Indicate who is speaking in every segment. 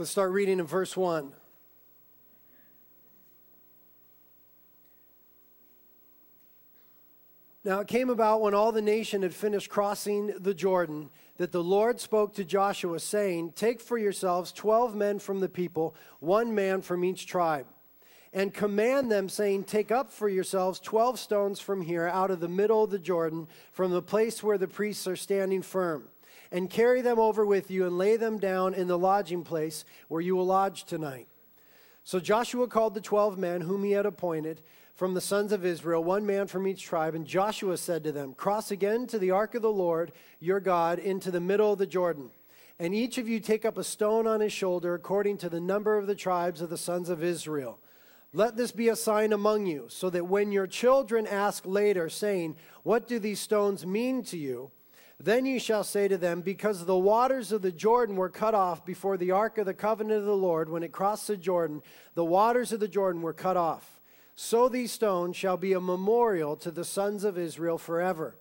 Speaker 1: Let's start reading in verse 1. Now it came about when all the nation had finished crossing the Jordan that the Lord spoke to Joshua, saying, Take for yourselves twelve men from the people, one man from each tribe, and command them, saying, Take up for yourselves twelve stones from here, out of the middle of the Jordan, from the place where the priests are standing firm, and carry them over with you, and lay them down in the lodging place where you will lodge tonight. So Joshua called the twelve men whom he had appointed from the sons of Israel, one man from each tribe. And Joshua said to them, Cross again to the ark of the Lord your God into the middle of the Jordan. And each of you take up a stone on his shoulder according to the number of the tribes of the sons of Israel. Let this be a sign among you, so that when your children ask later, saying, What do these stones mean to you? Then you shall say to them, Because the waters of the Jordan were cut off before the ark of the covenant of the Lord, when it crossed the Jordan, the waters of the Jordan were cut off. So these stones shall be a memorial to the sons of Israel forever.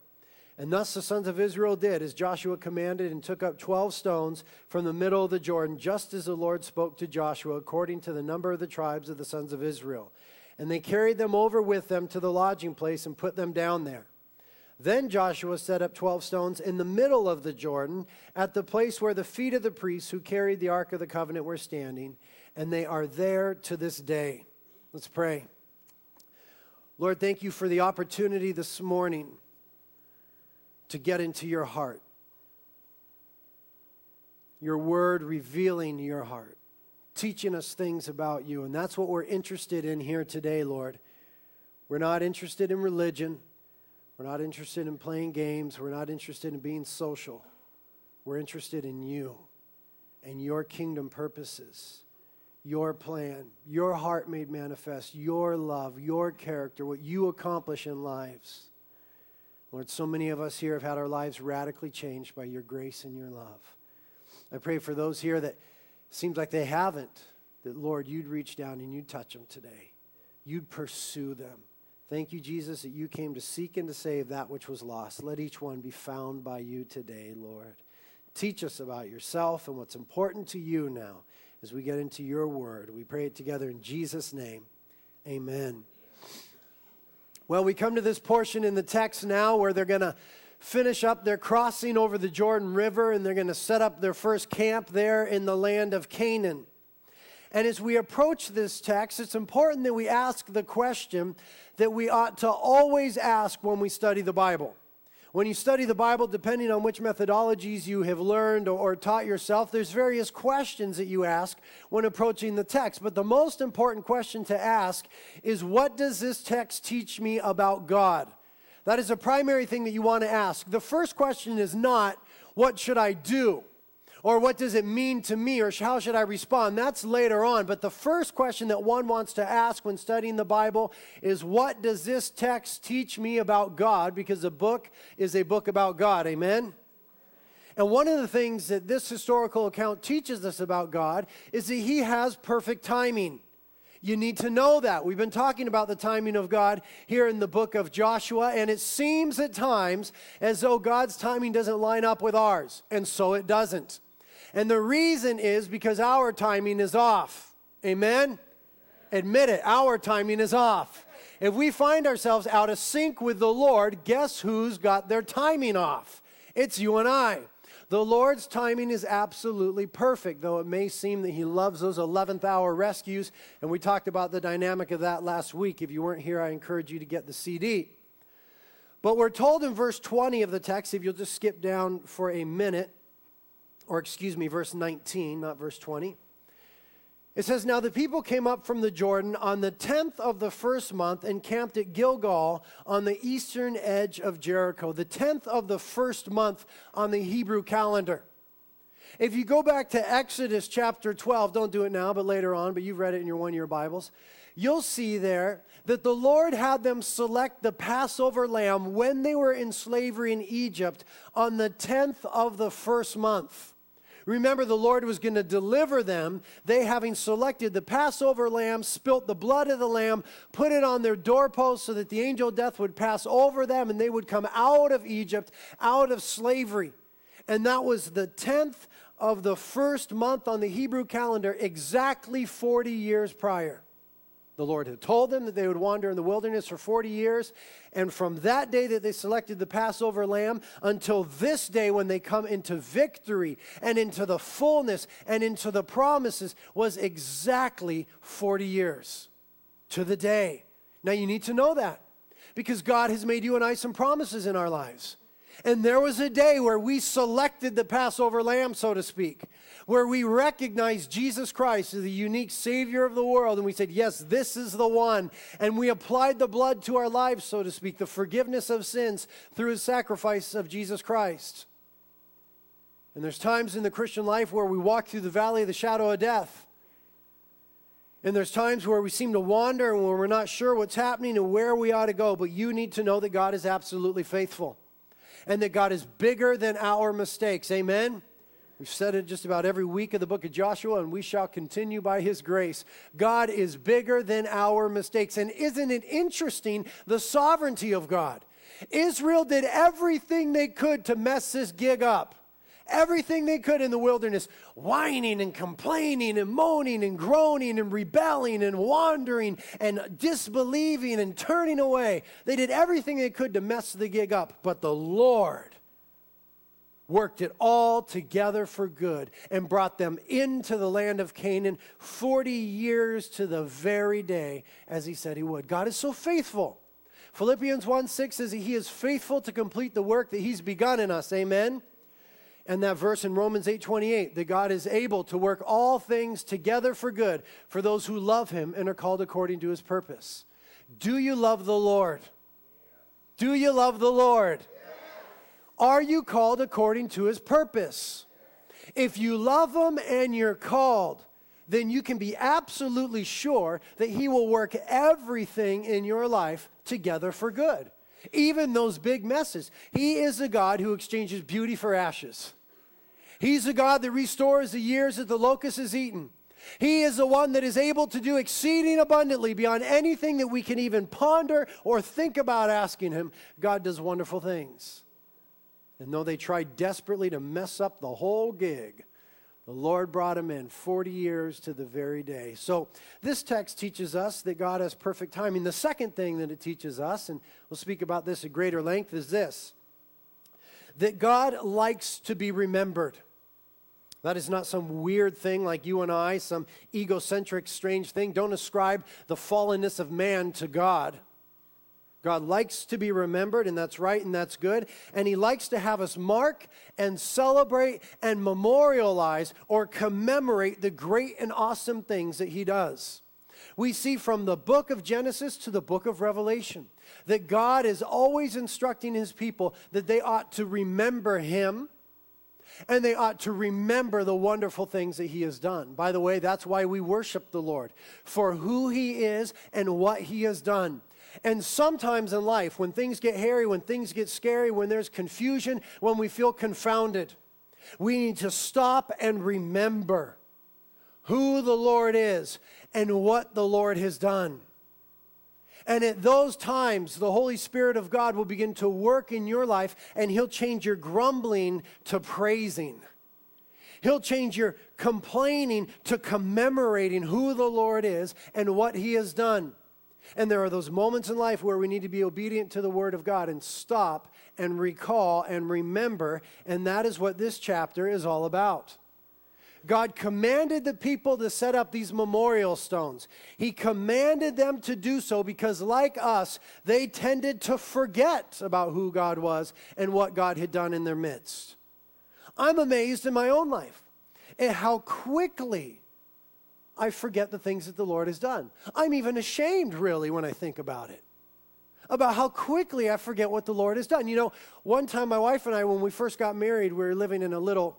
Speaker 1: And thus the sons of Israel did as Joshua commanded and took up 12 stones from the middle of the Jordan, just as the Lord spoke to Joshua, according to the number of the tribes of the sons of Israel. And they carried them over with them to the lodging place and put them down there. Then Joshua set up 12 stones in the middle of the Jordan at the place where the feet of the priests who carried the Ark of the Covenant were standing, and they are there to this day. Let's pray. Lord, thank you for the opportunity this morning to get into your heart. Your word revealing your heart, teaching us things about you. And that's what we're interested in here today, Lord. We're not interested in religion. We're not interested in playing games. We're not interested in being social. We're interested in you and your kingdom purposes your plan, your heart made manifest, your love, your character, what you accomplish in lives. Lord, so many of us here have had our lives radically changed by your grace and your love. I pray for those here that seems like they haven't, that Lord, you'd reach down and you'd touch them today. You'd pursue them. Thank you, Jesus, that you came to seek and to save that which was lost. Let each one be found by you today, Lord. Teach us about yourself and what's important to you now as we get into your word. We pray it together in Jesus' name. Amen. Well, we come to this portion in the text now where they're going to finish up their crossing over the Jordan River and they're going to set up their first camp there in the land of Canaan. And as we approach this text, it's important that we ask the question that we ought to always ask when we study the Bible. When you study the Bible, depending on which methodologies you have learned or, taught yourself, there's various questions that you ask when approaching the text. But the most important question to ask is what does this text teach me about God? That is a primary thing that you want to ask. The first question is not, what should I do? Or what does it mean to me? Or how should I respond? That's later on. But the first question that one wants to ask when studying the Bible is what does this text teach me about God? Because the book is a book about God. Amen? And one of the things that this historical account teaches us about God is that He has perfect timing. You need to know that. We've been talking about the timing of God here in the book of Joshua, and it seems at times as though God's timing doesn't line up with ours, and so it doesn't. And the reason is because our timing is off. Amen? Admit it, our timing is off. If we find ourselves out of sync with the Lord, guess who's got their timing off? It's you and I. The Lord's timing is absolutely perfect, though it may seem that He loves those 11th hour rescues. And we talked about the dynamic of that last week. If you weren't here, I encourage you to get the CD. But we're told in verse 20 of the text, if you'll just skip down for a minute, or excuse me, verse 19, not verse 20. It says, Now the people came up from the Jordan on the 10th of the first month and camped at Gilgal on the eastern edge of Jericho, the 10th of the first month on the Hebrew calendar. If you go back to Exodus chapter 12, don't do it now, but later on, but you've read it in your one year Bibles, you'll see there that the Lord had them select the Passover lamb when they were in slavery in Egypt on the 10th of the first month. Remember, the Lord was going to deliver them. They, having selected the Passover lamb, spilt the blood of the lamb, put it on their doorposts so that the angel of death would pass over them and they would come out of Egypt, out of slavery. And that was the 10th of the first month on the Hebrew calendar exactly 40 years prior. The Lord had told them that they would wander in the wilderness for 40 years. And from that day that they selected the Passover lamb until this day when they come into victory and into the fullness and into the promises was exactly 40 years to the day. Now you need to know that because God has made you and I some promises in our lives. And there was a day where we selected the Passover lamb, so to speak, where we recognized Jesus Christ as the unique Savior of the world. And we said, Yes, this is the one. And we applied the blood to our lives, so to speak, the forgiveness of sins through his sacrifice of Jesus Christ. And there's times in the Christian life where we walk through the valley of the shadow of death. And there's times where we seem to wander and where we're not sure what's happening and where we ought to go. But you need to know that God is absolutely faithful and that God is bigger than our mistakes. Amen? We've said it just about every week of the book of Joshua, and we shall continue by his grace. God is bigger than our mistakes. And isn't it interesting the sovereignty of God? Israel did everything they could to mess this gig up everything they could in the wilderness, whining and complaining and moaning and groaning and rebelling and wandering and disbelieving and turning away. They did everything they could to mess the gig up, but the Lord worked it all together for good and brought them into the land of Canaan 40 years to the very day as he said he would. God is so faithful. Philippians 1 6 says he is faithful to complete the work that he's begun in us. Amen and that verse in Romans 8:28 that God is able to work all things together for good for those who love him and are called according to his purpose. Do you love the Lord? Do you love the Lord? Are you called according to his purpose? If you love him and you're called, then you can be absolutely sure that he will work everything in your life together for good. Even those big messes. He is a God who exchanges beauty for ashes. He's the God that restores the years that the locust has eaten. He is the one that is able to do exceeding abundantly beyond anything that we can even ponder or think about asking Him. God does wonderful things. And though they tried desperately to mess up the whole gig, the Lord brought him in 40 years to the very day. So, this text teaches us that God has perfect timing. The second thing that it teaches us, and we'll speak about this at greater length, is this that God likes to be remembered. That is not some weird thing like you and I, some egocentric, strange thing. Don't ascribe the fallenness of man to God. God likes to be remembered, and that's right and that's good. And He likes to have us mark and celebrate and memorialize or commemorate the great and awesome things that He does. We see from the book of Genesis to the book of Revelation that God is always instructing His people that they ought to remember Him and they ought to remember the wonderful things that he has done. By the way, that's why we worship the Lord, for who he is and what he has done. And sometimes in life, when things get hairy, when things get scary, when there's confusion, when we feel confounded, we need to stop and remember who the Lord is and what the Lord has done. And at those times, the Holy Spirit of God will begin to work in your life and He'll change your grumbling to praising. He'll change your complaining to commemorating who the Lord is and what He has done. And there are those moments in life where we need to be obedient to the Word of God and stop and recall and remember. And that is what this chapter is all about. God commanded the people to set up these memorial stones. He commanded them to do so because, like us, they tended to forget about who God was and what God had done in their midst. I'm amazed in my own life at how quickly I forget the things that the Lord has done. I'm even ashamed, really, when I think about it about how quickly I forget what the Lord has done. You know, one time my wife and I, when we first got married, we were living in a little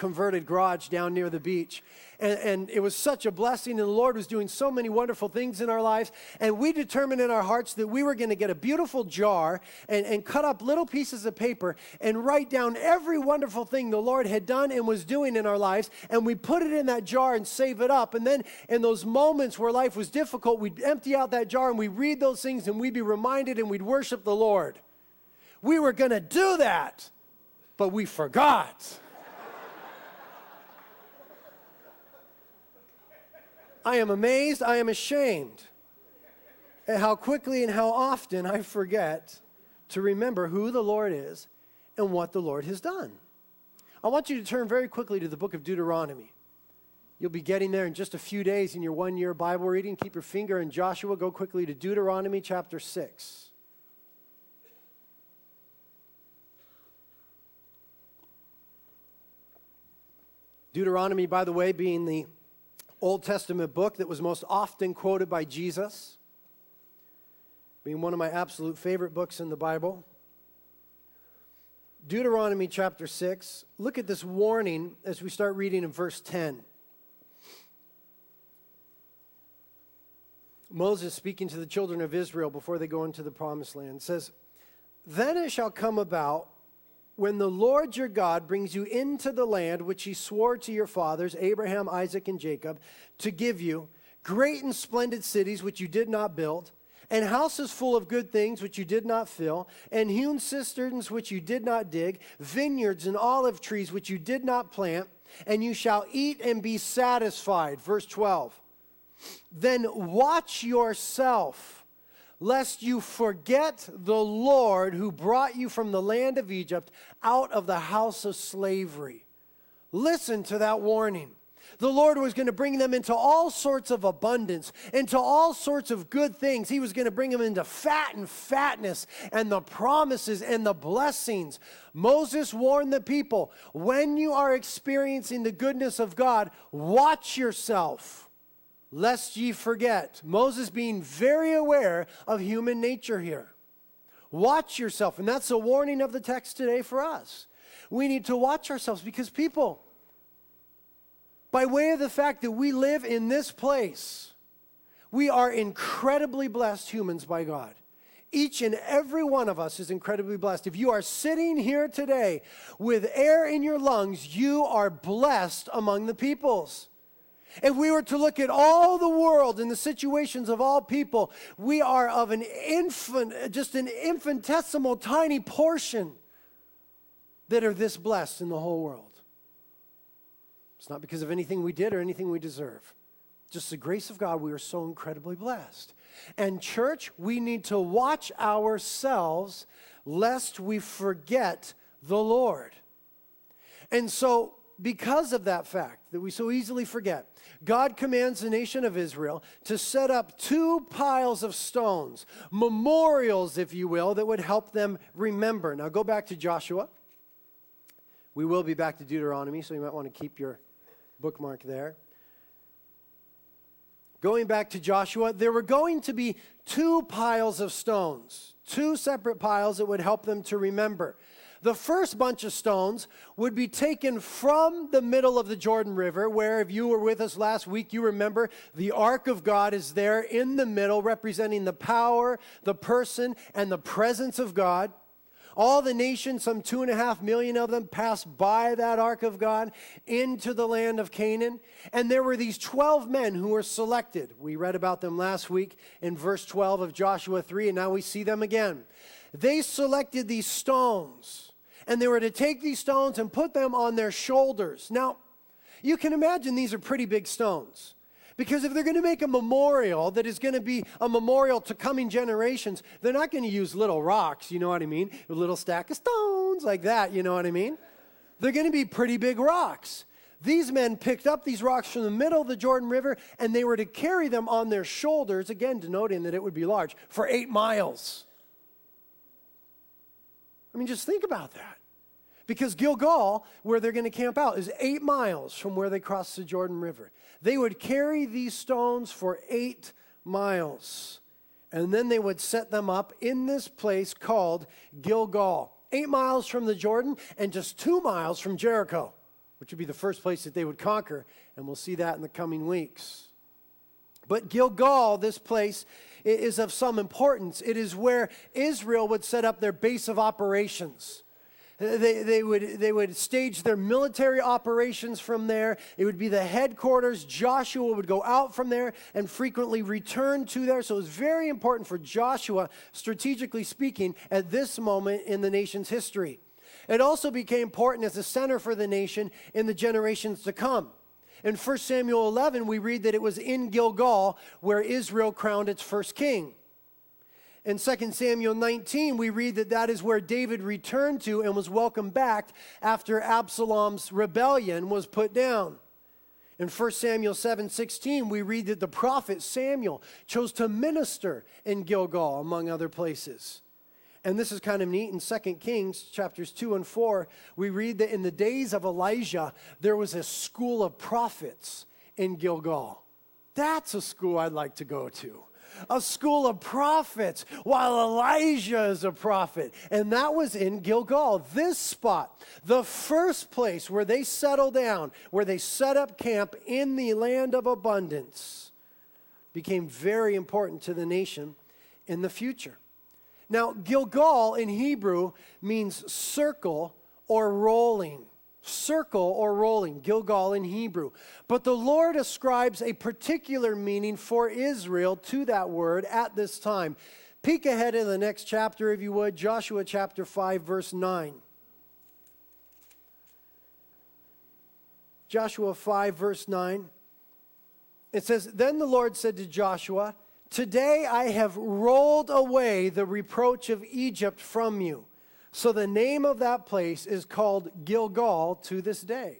Speaker 1: converted garage down near the beach. And, and, it was such a blessing, and the Lord was doing so many wonderful things in our lives. And we determined in our hearts that we were going to get a beautiful jar and, and cut up little pieces of paper and write down every wonderful thing the Lord had done and was doing in our lives. And we put it in that jar and save it up. And then in those moments where life was difficult, we'd empty out that jar and we'd read those things and we'd be reminded and we'd worship the Lord. We were going to do that, but we forgot. I am amazed, I am ashamed at how quickly and how often I forget to remember who the Lord is and what the Lord has done. I want you to turn very quickly to the book of Deuteronomy. You'll be getting there in just a few days in your one year Bible reading. Keep your finger in Joshua. Go quickly to Deuteronomy chapter 6. Deuteronomy, by the way, being the Old Testament book that was most often quoted by Jesus, being one of my absolute favorite books in the Bible. Deuteronomy chapter 6, look at this warning as we start reading in verse 10. Moses speaking to the children of Israel before they go into the promised land says, Then it shall come about when the Lord your God brings you into the land which he swore to your fathers, Abraham, Isaac, and Jacob, to give you, great and splendid cities which you did not build, and houses full of good things which you did not fill, and hewn cisterns which you did not dig, vineyards and olive trees which you did not plant, and you shall eat and be satisfied. Verse 12. Then watch yourself lest you forget the Lord who brought you from the land of Egypt out of the house of slavery. Listen to that warning. The Lord was going to bring them into all sorts of abundance, into all sorts of good things. He was going to bring them into fat and fatness and the promises and the blessings. Moses warned the people when you are experiencing the goodness of God, watch yourself lest ye forget. Moses being very aware of human nature here. Watch yourself. And that's a warning of the text today for us. We need to watch ourselves because people, by way of the fact that we live in this place, we are incredibly blessed humans by God. Each and every one of us is incredibly blessed. If you are sitting here today with air in your lungs, you are blessed among the peoples. If we were to look at all the world and the situations of all people, we are of an infant, just an infinitesimal tiny portion that are this blessed in the whole world. It's not because of anything we did or anything we deserve. Just the grace of God, we are so incredibly blessed. And, church, we need to watch ourselves lest we forget the Lord. And so, because of that fact that we so easily forget, God commands the nation of Israel to set up two piles of stones, memorials, if you will, that would help them remember. Now go back to Joshua. We will be back to Deuteronomy, so you might want to keep your bookmark there. Going back to Joshua, there were going to be two piles of stones, two separate piles that would help them to remember. The first bunch of stones would be taken from the middle of the Jordan River, where, if you were with us last week, you remember the Ark of God is there in the middle, representing the power, the person, and the presence of God. All the nations, some two and a half million of them, passed by that ark of God into the land of Canaan. And there were these 12 men who were selected. We read about them last week in verse 12 of Joshua 3, and now we see them again. They selected these stones and they were to take these stones and put them on their shoulders. Now, you can imagine these are pretty big stones. Because if they're going to make a memorial that is going to be a memorial to coming generations, they're not going to use little rocks, you know what I mean? A little stack of stones like that, you know what I mean? They're going to be pretty big rocks. These men picked up these rocks from the middle of the Jordan River and they were to carry them on their shoulders, again denoting that it would be large, for eight miles. I mean, just think about that. Because Gilgal, where they're going to camp out, is eight miles from where they cross the Jordan River. They would carry these stones for eight miles. And then they would set them up in this place called Gilgal, eight miles from the Jordan and just two miles from Jericho, which would be the first place that they would conquer. And we'll see that in the coming weeks. But Gilgal, this place, is of some importance. It is where Israel would set up their base of operations. They, they, would, they would stage their military operations from there. It would be the headquarters. Joshua would go out from there and frequently return to there. So it was very important for Joshua, strategically speaking, at this moment in the nation's history. It also became important as a center for the nation in the generations to come. In 1 Samuel 11, we read that it was in Gilgal where Israel crowned its first king. In 2 Samuel 19, we read that that is where David returned to and was welcomed back after Absalom's rebellion was put down. In 1 Samuel 7 16, we read that the prophet Samuel chose to minister in Gilgal, among other places. And this is kind of neat. In 2 Kings chapters 2 and 4, we read that in the days of Elijah, there was a school of prophets in Gilgal. That's a school I'd like to go to. A school of prophets, while Elijah is a prophet. And that was in Gilgal. This spot, the first place where they settled down, where they set up camp in the land of abundance, became very important to the nation in the future. Now, Gilgal in Hebrew means circle or rolling. Circle or rolling, Gilgal in Hebrew. But the Lord ascribes a particular meaning for Israel to that word at this time. Peek ahead in the next chapter, if you would, Joshua chapter 5, verse 9. Joshua 5, verse 9. It says, Then the Lord said to Joshua, Today I have rolled away the reproach of Egypt from you. So the name of that place is called Gilgal to this day.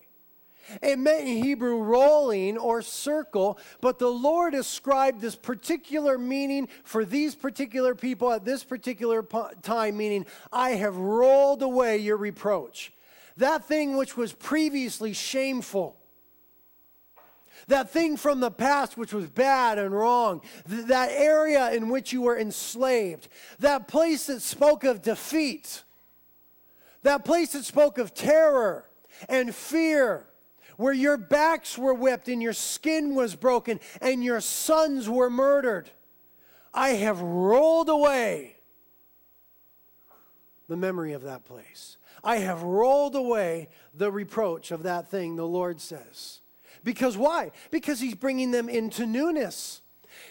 Speaker 1: It meant in Hebrew rolling or circle, but the Lord ascribed this particular meaning for these particular people at this particular time, meaning, I have rolled away your reproach. That thing which was previously shameful, that thing from the past which was bad and wrong, th- that area in which you were enslaved, that place that spoke of defeat, that place that spoke of terror and fear, where your backs were whipped and your skin was broken and your sons were murdered. I have rolled away the memory of that place. I have rolled away the reproach of that thing, the Lord says. Because why? Because he's bringing them into newness.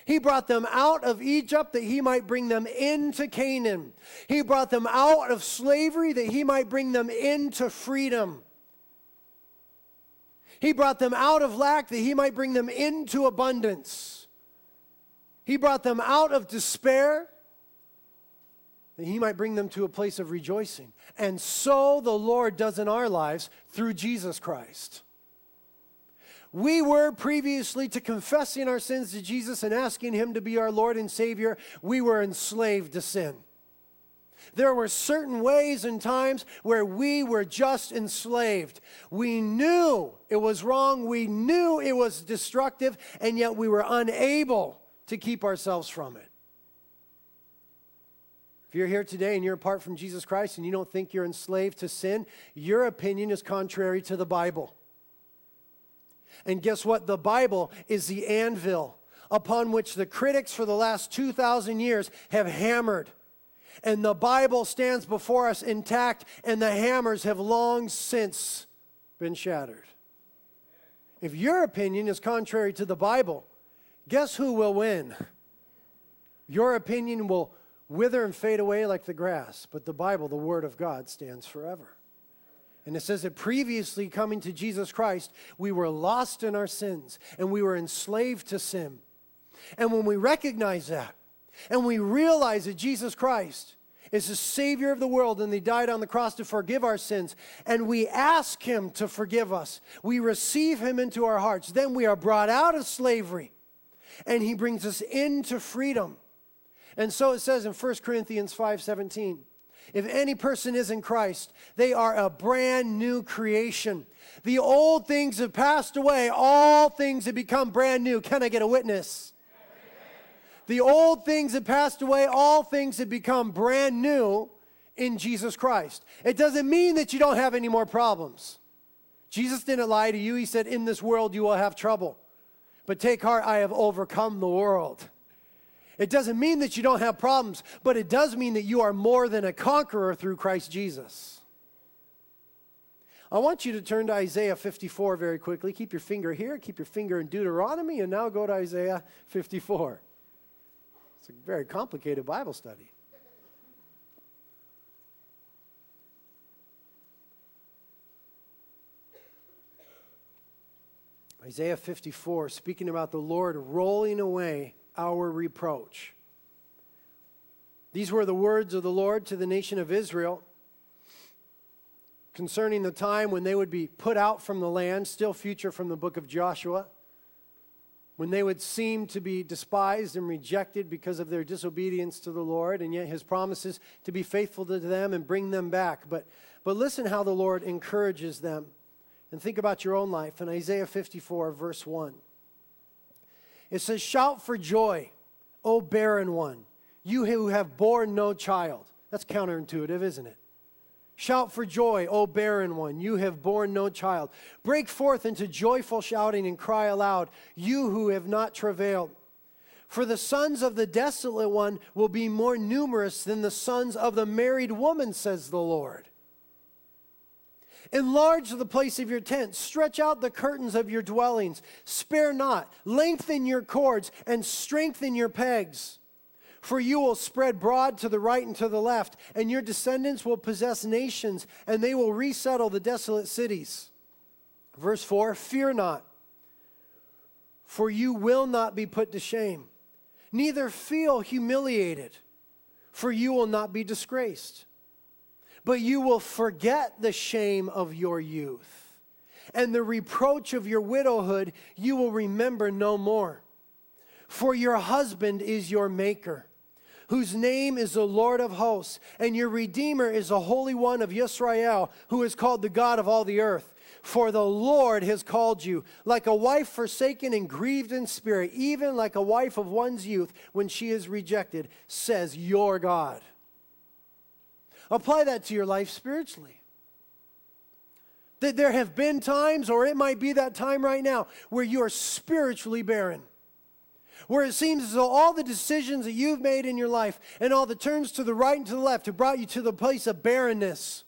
Speaker 1: He brought them out of Egypt that he might bring them into Canaan. He brought them out of slavery that he might bring them into freedom. He brought them out of lack that he might bring them into abundance. He brought them out of despair that he might bring them to a place of rejoicing. And so the Lord does in our lives through Jesus Christ. We were previously to confessing our sins to Jesus and asking Him to be our Lord and Savior, we were enslaved to sin. There were certain ways and times where we were just enslaved. We knew it was wrong, we knew it was destructive, and yet we were unable to keep ourselves from it. If you're here today and you're apart from Jesus Christ and you don't think you're enslaved to sin, your opinion is contrary to the Bible. And guess what? The Bible is the anvil upon which the critics for the last 2,000 years have hammered. And the Bible stands before us intact, and the hammers have long since been shattered. If your opinion is contrary to the Bible, guess who will win? Your opinion will wither and fade away like the grass, but the Bible, the Word of God, stands forever. And it says that previously coming to Jesus Christ, we were lost in our sins and we were enslaved to sin. And when we recognize that and we realize that Jesus Christ is the Savior of the world and He died on the cross to forgive our sins, and we ask Him to forgive us, we receive Him into our hearts, then we are brought out of slavery and He brings us into freedom. And so it says in 1 Corinthians 5 17. If any person is in Christ, they are a brand new creation. The old things have passed away, all things have become brand new. Can I get a witness? The old things have passed away, all things have become brand new in Jesus Christ. It doesn't mean that you don't have any more problems. Jesus didn't lie to you. He said, In this world you will have trouble. But take heart, I have overcome the world. It doesn't mean that you don't have problems, but it does mean that you are more than a conqueror through Christ Jesus. I want you to turn to Isaiah 54 very quickly. Keep your finger here, keep your finger in Deuteronomy, and now go to Isaiah 54. It's a very complicated Bible study. Isaiah 54, speaking about the Lord rolling away our reproach. These were the words of the Lord to the nation of Israel concerning the time when they would be put out from the land, still future from the book of Joshua, when they would seem to be despised and rejected because of their disobedience to the Lord, and yet his promises to be faithful to them and bring them back. But, but listen how the Lord encourages them. And think about your own life in Isaiah 54, verse 1. It says, Shout for joy, O barren one, you who have borne no child. That's counterintuitive, isn't it? Shout for joy, O barren one, you have borne no child. Break forth into joyful shouting and cry aloud, you who have not travailed. For the sons of the desolate one will be more numerous than the sons of the married woman, says the Lord. Enlarge the place of your tent. Stretch out the curtains of your dwellings. Spare not. Lengthen your cords and strengthen your pegs. For you will spread broad to the right and to the left, and your descendants will possess nations, and they will resettle the desolate cities. Verse 4 Fear not, for you will not be put to shame, neither feel humiliated, for you will not be disgraced. But you will forget the shame of your youth, and the reproach of your widowhood you will remember no more. For your husband is your maker whose name is the Lord of hosts, and your Redeemer is the Holy One of Israel, who is called the God of all the earth. For the Lord has called you, like a wife forsaken and grieved in spirit, even like a wife of one's youth when she is rejected, says your God. Apply that to your life spiritually. That there have been times, or it might be that time right now, where you are spiritually barren where it seems as though all the decisions that you've made in your life and all the turns to the right and to the left have brought you to the place of barrenness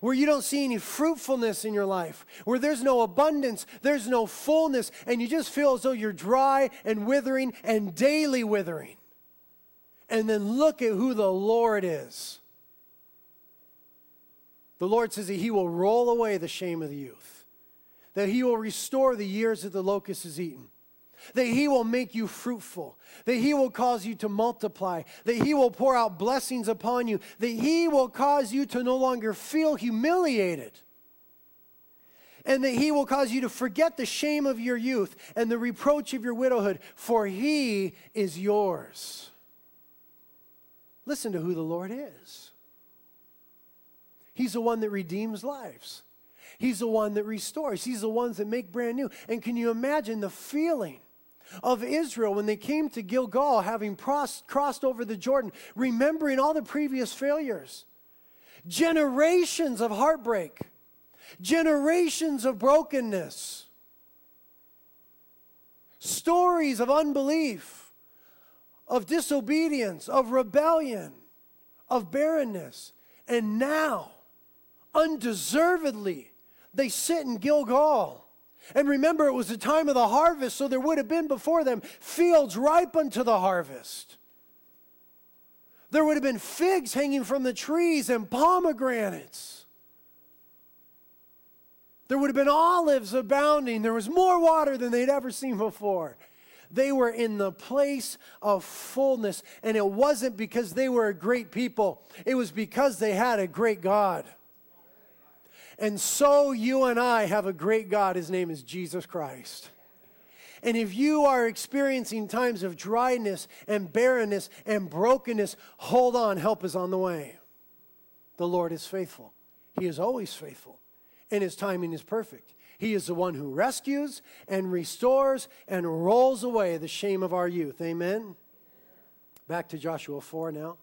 Speaker 1: where you don't see any fruitfulness in your life, where there's no abundance, there's no fullness, and you just feel as though you're dry and withering and daily withering. And then look at who the Lord is. The Lord says that He will roll away the shame of the youth, that He will restore the years that the locust has eaten that He will make you fruitful, that He will cause you to multiply, that He will pour out blessings upon you, that He will cause you to no longer feel humiliated, and that He will cause you to forget the shame of your youth and the reproach of your widowhood, for He is yours. Listen to who the Lord is. He's the one that redeems lives. He's the one that restores. He's the ones that make brand new. And can you imagine the feeling of Israel when they came to Gilgal, having crossed over the Jordan, remembering all the previous failures. Generations of heartbreak, generations of brokenness, stories of unbelief, of disobedience, of rebellion, of barrenness. And now, undeservedly, they sit in Gilgal and remember, it was the time of the harvest, so there would have been before them fields ripe unto the harvest. There would have been figs hanging from the trees and pomegranates. There would have been olives abounding. There was more water than they'd ever seen before. They were in the place of fullness, and it wasn't because they were a great people, it was because they had a great God. And so you and I have a great God. His name is Jesus Christ. And if you are experiencing times of dryness and barrenness and brokenness, hold on, help is on the way. The Lord is faithful. He is always faithful, and His timing is perfect. He is the one who rescues and restores and rolls away the shame of our youth. Amen. Back to Joshua 4 now.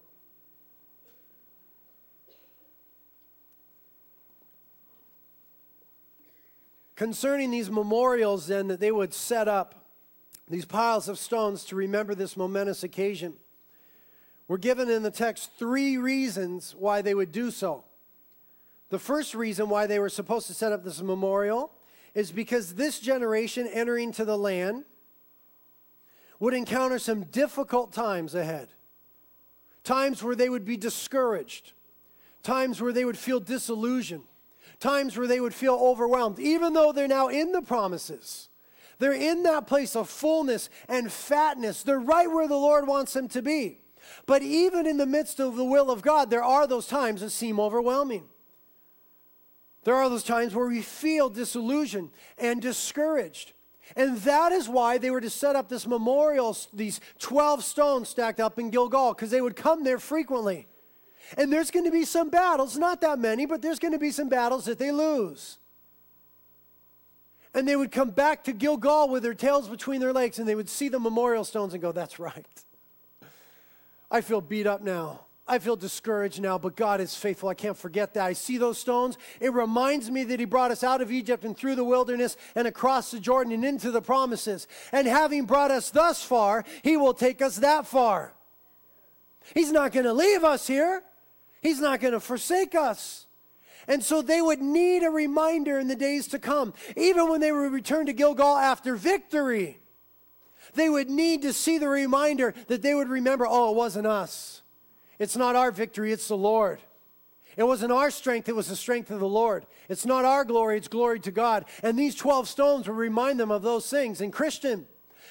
Speaker 1: Concerning these memorials, then, that they would set up these piles of stones to remember this momentous occasion. We're given in the text three reasons why they would do so. The first reason why they were supposed to set up this memorial is because this generation entering to the land would encounter some difficult times ahead. Times where they would be discouraged, times where they would feel disillusioned, times where they would feel overwhelmed, even though they're now in the promises. They're in that place of fullness and fatness. They're right where the Lord wants them to be. But even in the midst of the will of God, there are those times that seem overwhelming. There are those times where we feel disillusioned and discouraged. And that is why they were to set up this memorial, these 12 stones stacked up in Gilgal, because they would come there frequently. And there's going to be some battles, not that many, but there's going to be some battles that they lose. And they would come back to Gilgal with their tails between their legs and they would see the memorial stones and go, That's right. I feel beat up now. I feel discouraged now, but God is faithful. I can't forget that. I see those stones. It reminds me that He brought us out of Egypt and through the wilderness and across the Jordan and into the promises. And having brought us thus far, He will take us that far. He's not going to leave us here, He's not going to forsake us. And so they would need a reminder in the days to come, even when they would return to Gilgal after victory. They would need to see the reminder that they would remember, oh, it wasn't us. It's not our victory, it's the Lord. It wasn't our strength, it was the strength of the Lord. It's not our glory, it's glory to God. And these 12 stones will remind them of those things. And Christian,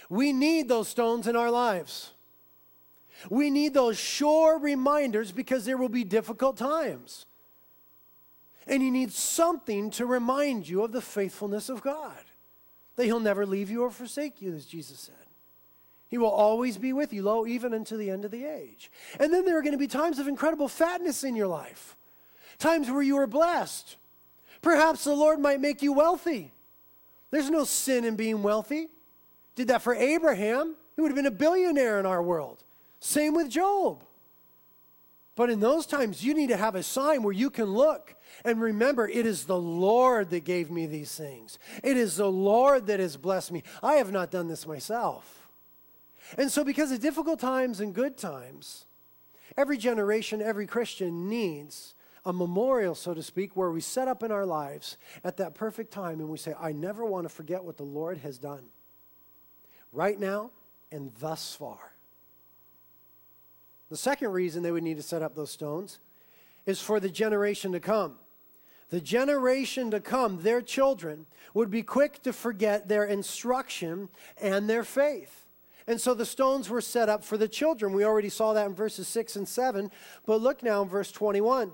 Speaker 1: we need those stones in our lives. We need those sure reminders because there will be difficult times. And you need something to remind you of the faithfulness of God, that He'll never leave you or forsake you, as Jesus said. He will always be with you, lo, even unto the end of the age. And then there are going to be times of incredible fatness in your life, times where you are blessed. Perhaps the Lord might make you wealthy. There's no sin in being wealthy. Did that for Abraham, he would have been a billionaire in our world. Same with Job. But in those times, you need to have a sign where you can look and remember it is the Lord that gave me these things. It is the Lord that has blessed me. I have not done this myself. And so, because of difficult times and good times, every generation, every Christian needs a memorial, so to speak, where we set up in our lives at that perfect time and we say, I never want to forget what the Lord has done right now and thus far. The second reason they would need to set up those stones is for the generation to come. The generation to come, their children, would be quick to forget their instruction and their faith. And so the stones were set up for the children. We already saw that in verses 6 and 7. But look now in verse 21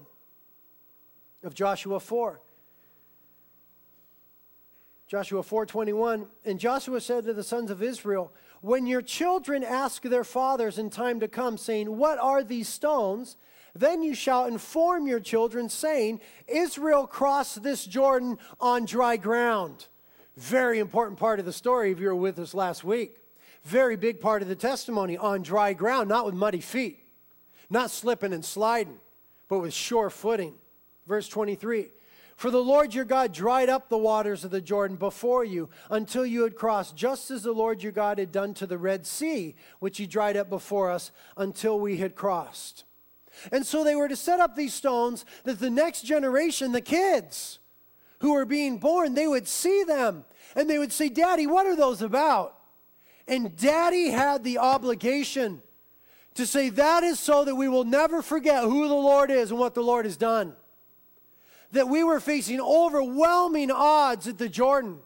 Speaker 1: of Joshua 4. Joshua 4:21 and Joshua said to the sons of Israel when your children ask their fathers in time to come saying what are these stones? Then you shall inform your children saying Israel crossed this Jordan on dry ground. Very important part of the story if you were with us last week. Very big part of the testimony on dry ground, not with muddy feet, not slipping and sliding, but with sure footing. Verse 23 For the Lord your God dried up the waters of the Jordan before you until you had crossed, just as the Lord your God had done to the Red Sea, which he dried up before us until we had crossed. And so they were to set up these stones that the next generation, the kids who were being born, they would see them and they would say, Daddy, what are those about? And daddy had the obligation to say, That is so that we will never forget who the Lord is and what the Lord has done. That we were facing overwhelming odds at the Jordan.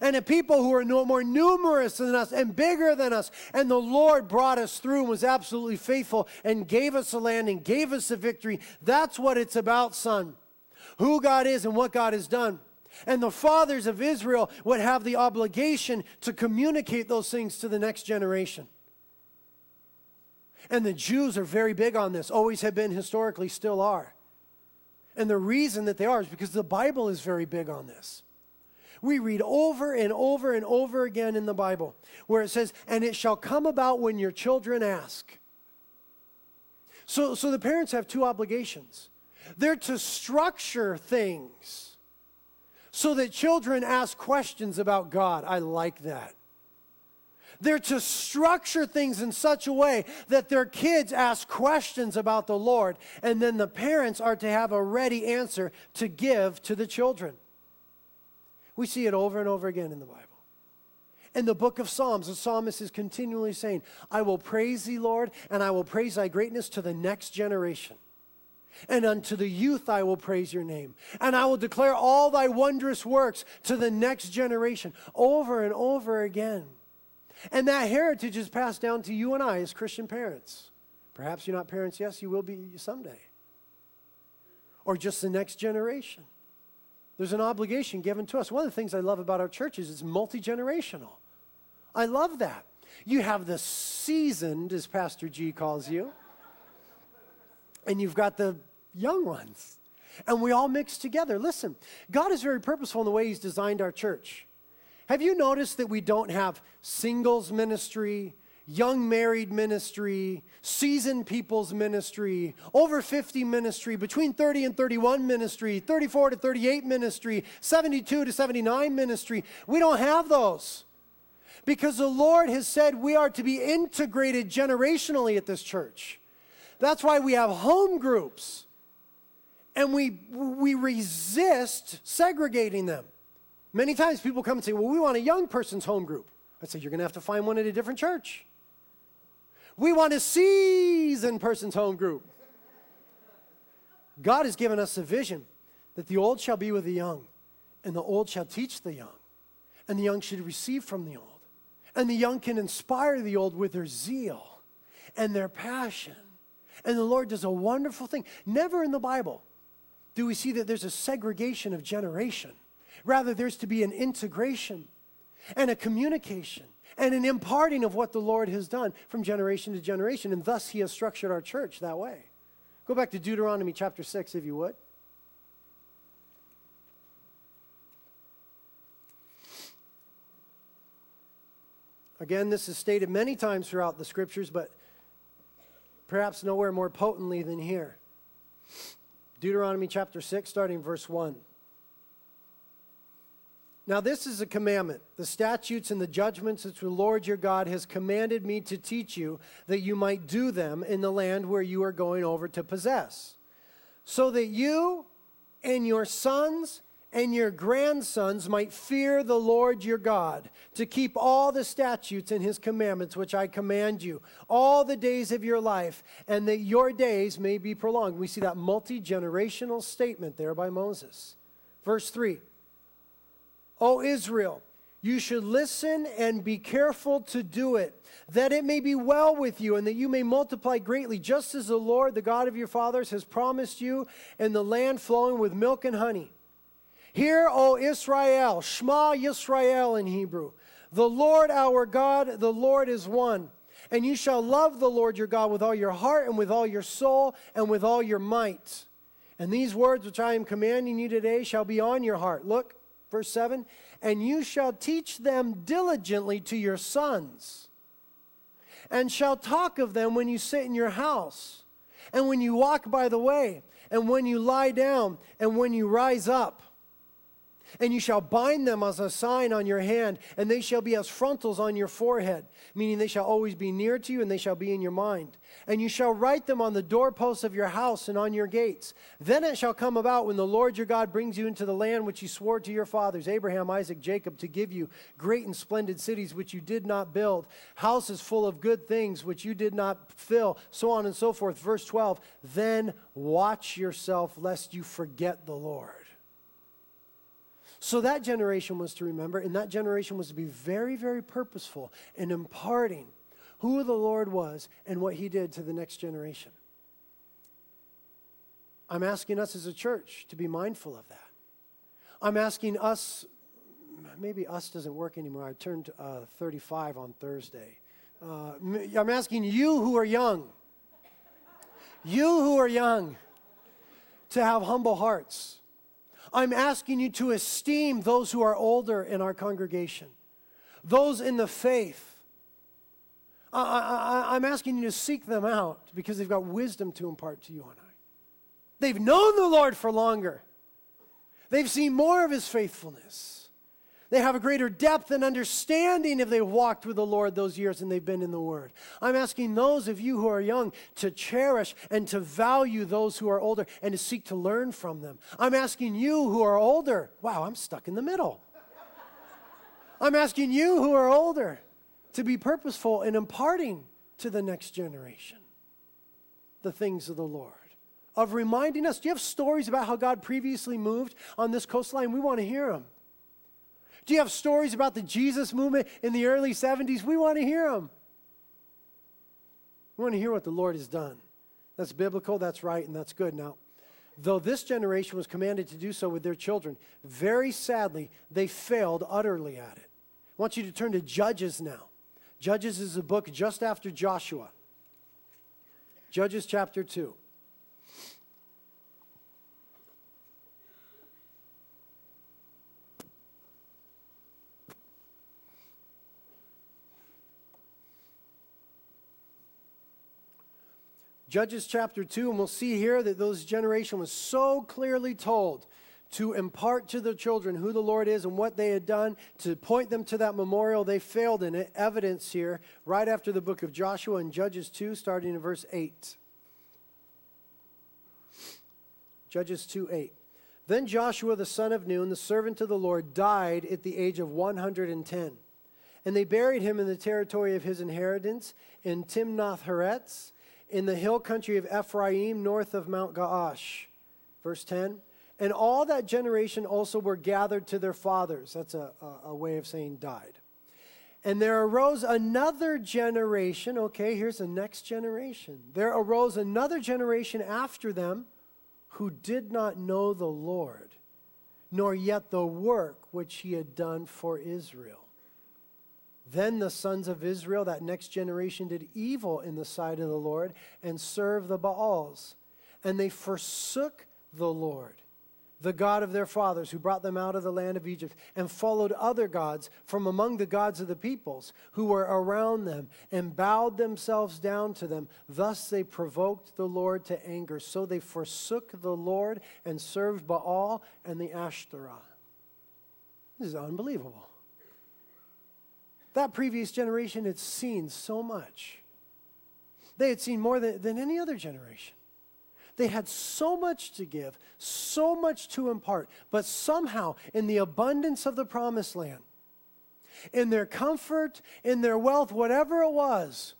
Speaker 1: And a people who were no more numerous than us and bigger than us. And the Lord brought us through and was absolutely faithful and gave us the land and gave us the victory. That's what it's about, son. Who God is and what God has done. And the fathers of Israel would have the obligation to communicate those things to the next generation. And the Jews are very big on this, always have been, historically, still are. And the reason that they are is because the Bible is very big on this. We read over and over and over again in the Bible where it says, And it shall come about when your children ask. So, so the parents have two obligations they're to structure things so that children ask questions about God. I like that. They're to structure things in such a way that their kids ask questions about the Lord, and then the parents are to have a ready answer to give to the children. We see it over and over again in the Bible. In the book of Psalms, the psalmist is continually saying, I will praise thee, Lord, and I will praise thy greatness to the next generation. and unto the youth I will praise your name. And I will declare all thy wondrous works to the next generation over and over again. And that heritage is passed down to you and I as Christian parents. Perhaps you're not parents, yes, you will be someday. Or just the next generation. There's an obligation given to us. One of the things I love about our church is it's multi generational. I love that. You have the seasoned, as Pastor G calls you, and you've got the young ones. And we all mix together. Listen, God is very purposeful in the way He's designed our church. Have you noticed that we don't have singles ministry, young married ministry, seasoned people's ministry, over 50 ministry, between 30 and 31 ministry, 34 to 38 ministry, 72 to 79 ministry? We don't have those. Because the Lord has said we are to be integrated generationally at this church. That's why we have home groups. And we, we resist segregating them. Many times people come and say, Well, we want a young person's home group. I say, You're going to have to find one at a different church. We want a seasoned person's home group. God has given us a vision that the old shall be with the young, and the old shall teach the young, and the young should receive from the old. And the young can inspire the old with their zeal and their passion. And the Lord does a wonderful thing. Never in the Bible do we see that there's a segregation of generation. Rather, there's to be an integration and a communication and an imparting of what the Lord has done from generation to generation. And thus, He has structured our church that way. Go back to Deuteronomy chapter 6, if you would. Again, this is stated many times throughout the scriptures, but perhaps nowhere more potently than here. Deuteronomy chapter 6, starting verse 1. Now, this is a commandment the statutes and the judgments which the Lord your God has commanded me to teach you, that you might do them in the land where you are going over to possess, so that you and your sons and your grandsons might fear the Lord your God, to keep all the statutes and his commandments which I command you all the days of your life, and that your days may be prolonged. We see that multi generational statement there by Moses. Verse 3 O Israel, you should listen and be careful to do it, that it may be well with you and that you may multiply greatly, just as the Lord, the God of your fathers, has promised you in the land flowing with milk and honey. Hear, O Israel, Shema Yisrael in Hebrew. The Lord our God, the Lord is one. And you shall love the Lord your God with all your heart and with all your soul and with all your might. And these words which I am commanding you today shall be on your heart. Look, Verse 7 And you shall teach them diligently to your sons, and shall talk of them when you sit in your house, and when you walk by the way, and when you lie down, and when you rise up. And you shall bind them as a sign on your hand, and they shall be as frontals on your forehead, meaning they shall always be near to you, and they shall be in your mind. And you shall write them on the doorposts of your house and on your gates. Then it shall come about when the Lord your God brings you into the land which he swore to your fathers, Abraham, Isaac, Jacob, to give you great and splendid cities which you did not build, houses full of good things which you did not fill, so on and so forth. Verse 12 Then watch yourself lest you forget the Lord so that generation was to remember, and that generation was to be very, very purposeful in imparting who the Lord was and what he did to the next generation. I'm asking us as a church to be mindful of that. I'm asking us, maybe us doesn't work anymore. I turned uh, 35 on Thursday. Uh, I'm asking you who are young, you who are young, to have humble hearts I'm asking you to esteem those who are older in our congregation, those in the faith. I, am asking you to seek them out because they've got wisdom to impart to you and I. They've known the Lord for longer, they've seen more of his faithfulness. They have a greater depth and understanding if they walked with the Lord those years and they've been in the Word. I'm asking those of you who are young to cherish and to value those who are older and to seek to learn from them. I'm asking you who are older, wow, I'm stuck in the middle. I'm asking you who are older to be purposeful in imparting to the next generation the things of the Lord of reminding us. Do you have stories about how God previously moved on this coastline? We want to hear them. Do you have stories about the Jesus movement in the early 70s? We want to hear them. We want to hear what the Lord has done. That's biblical, that's right, and that's good. Now, though this generation was commanded to do so with their children, very sadly, they failed utterly at it. I want you to turn to Judges now. Judges is a book just after Joshua. Judges chapter 2. Judges chapter 2, and we'll see here that those generation was so clearly told to impart to their children who the Lord is and what they had done, to point them to that memorial. They failed in it. Evidence here, right after the book of Joshua in Judges 2, starting in verse 8. Judges 2 8. Then Joshua the son of Nun, the servant of the Lord, died at the age of 110. And they buried him in the territory of his inheritance in Timnath Heretz in the hill country of Ephraim, north of Mount Gaash. Verse 10 And all that generation also were gathered to their fathers. That's a, a, a way of saying died. And there arose another generation. Okay, here's the next generation. There arose another generation after them who did not know the Lord, nor yet the work which he had done for Israel. Then the sons of Israel, that next generation, did evil in the sight of the Lord and served the Baals. And they forsook the Lord, the God of their fathers, who brought them out of the land of Egypt, and followed other gods from among the gods of the peoples who were around them, and bowed themselves down to them. Thus they provoked the Lord to anger. So they forsook the Lord and served Baal and the Ashtoreth. This is unbelievable. That previous generation had seen so much. They had seen more than, than any other generation. They had so much to give, so much to impart, but somehow, in the abundance of the promised land, in their comfort, in their wealth, whatever it was,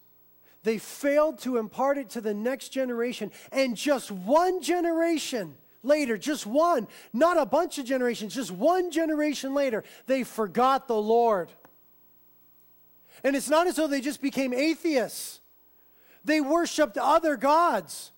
Speaker 1: they failed to impart it to the next generation. And just one generation later, just one, not a bunch of generations, just one generation later, they forgot the Lord. And it's not as though they just became atheists, they worshiped other gods.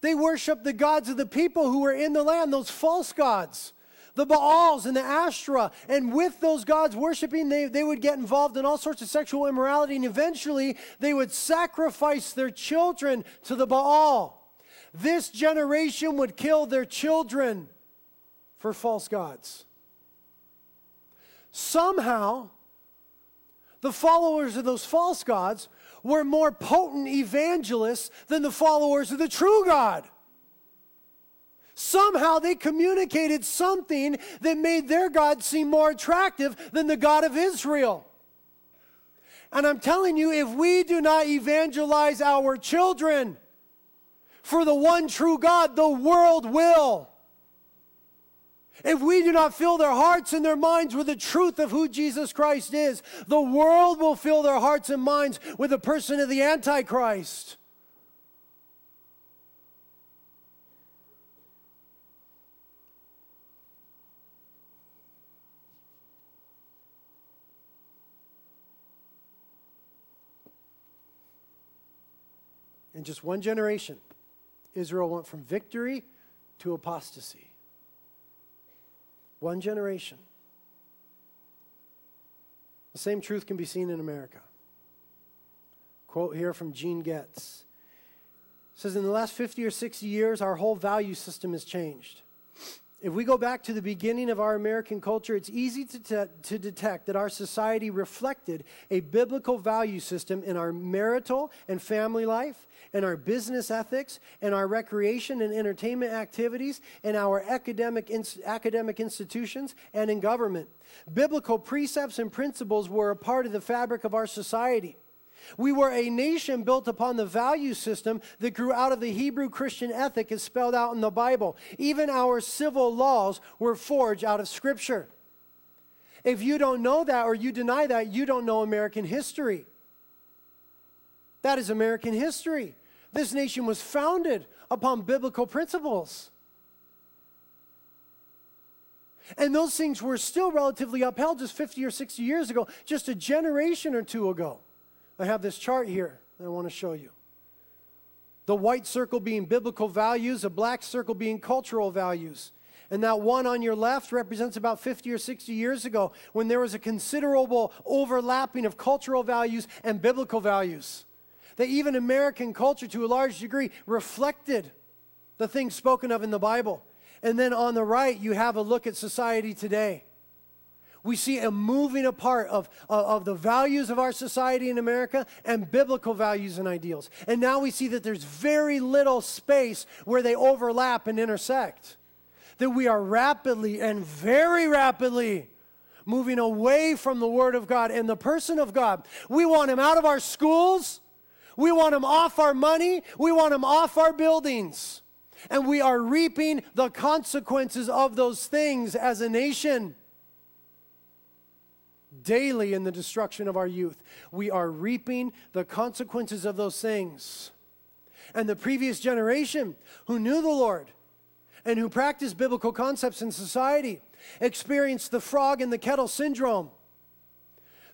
Speaker 1: They worshiped the gods of the people who were in the land, those false gods, the Baals and the Ashtoreth. And with those gods worshiping, they, they would get involved in all sorts of sexual immorality, and eventually they would sacrifice their children to the Baal. This generation would kill their children for false gods. Somehow, the followers of those false gods were more potent evangelists than the followers of the true God. Somehow they communicated something that made their God seem more attractive than the God of Israel. And I'm telling you, if we do not evangelize our children for the one true God, the world will. If we do not fill their hearts and their minds with the truth of who Jesus Christ is, the world will fill their hearts and minds with the person of the Antichrist. In just one generation, Israel went from victory to apostasy. One generation. The same truth can be seen in America. Quote here from Gene Getz. Says in the last 50 or 60 years our whole value system has changed. If we go back to the beginning of our American culture, it's easy to, te- to detect that our society reflected a biblical value system in our marital and family life, in our business ethics, in our recreation and entertainment activities, in our academic, ins- academic institutions, and in government. Biblical precepts and principles were a part of the fabric of our society. We were a nation built upon the value system that grew out of the Hebrew Christian ethic as spelled out in the Bible. Even our civil laws were forged out of Scripture. If you don't know that or you deny that, you don't know American history. That is American history. This nation was founded upon biblical principles. And those things were still relatively upheld just 50 or 60 years ago, just a generation or two ago. I have this chart here that I want to show you. The white circle being biblical values, a black circle being cultural values. And that one on your left represents about 50 or 60 years ago when there was a considerable overlapping of cultural values and biblical values. That even American culture, to a large degree, reflected the things spoken of in the Bible. And then on the right, you have a look at society today. We see a moving apart of, of, the values of our society in America and biblical values and ideals. And now we see that there's very little space where they overlap and intersect that we are rapidly and very rapidly moving away from the Word of God and the person of God. We want Him out of our schools. We want Him off our money. We want Him off our buildings. And we are reaping the consequences of those things as a nation daily in the destruction of our youth. We are reaping the consequences of those things. And the previous generation who knew the Lord, and who practiced biblical concepts in society experienced the frog in the kettle syndrome.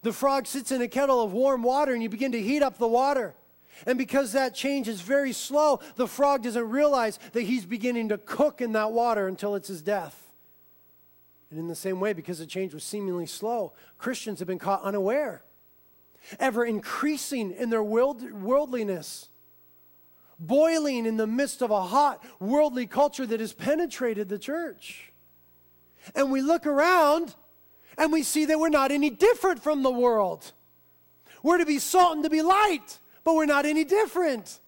Speaker 1: The frog sits in a kettle of warm water and you begin to heat up the water. And because that change is very slow, the frog doesn't realize that he's beginning to cook in that water until it's his death. And in the same way, because the change was seemingly slow, Christians have been caught unaware, ever increasing in their world, worldliness boiling in the midst of a hot worldly culture that has penetrated the church. And we look around and we see that we're not any different from the world. We're to be salt and to be light, but we're not any different.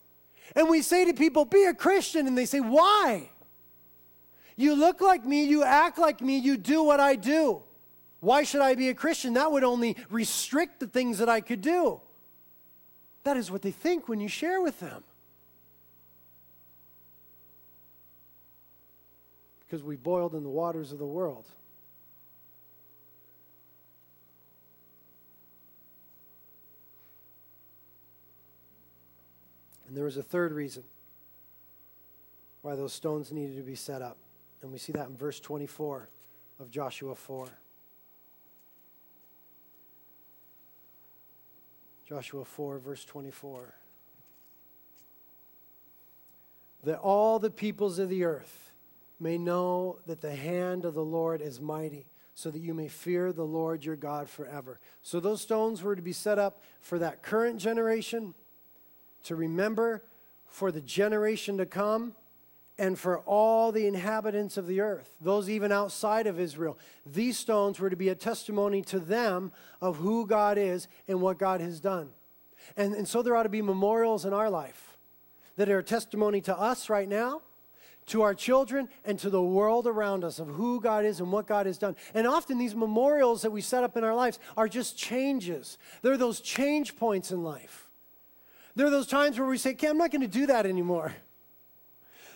Speaker 1: And we say to people, be a Christian, and they say, why? You look like me, you act like me, you do what I do. Why should I be a Christian? That would only restrict the things that I could do. That is what they think when you share with them. because we boiled in the waters of the world. And there was a third reason why those stones needed to be set up. And we see that in verse 24 of Joshua 4. Joshua 4, verse 24. That all the peoples of the earth may know that the hand of the Lord is mighty, so that you may fear the Lord your God forever. So those stones were to be set up for that current generation to remember for the generation to come and for all the inhabitants of the earth, those even outside of Israel. These stones were to be a testimony to them of who God is and what God has done. And, and so there ought to be memorials in our life that are a testimony to us right now to our children and to the world around us of who God is and what God has done. And often these memorials that we set up in our lives are just changes. They're those change points in life. There are those times where we say, okay, I'm not going to do that anymore.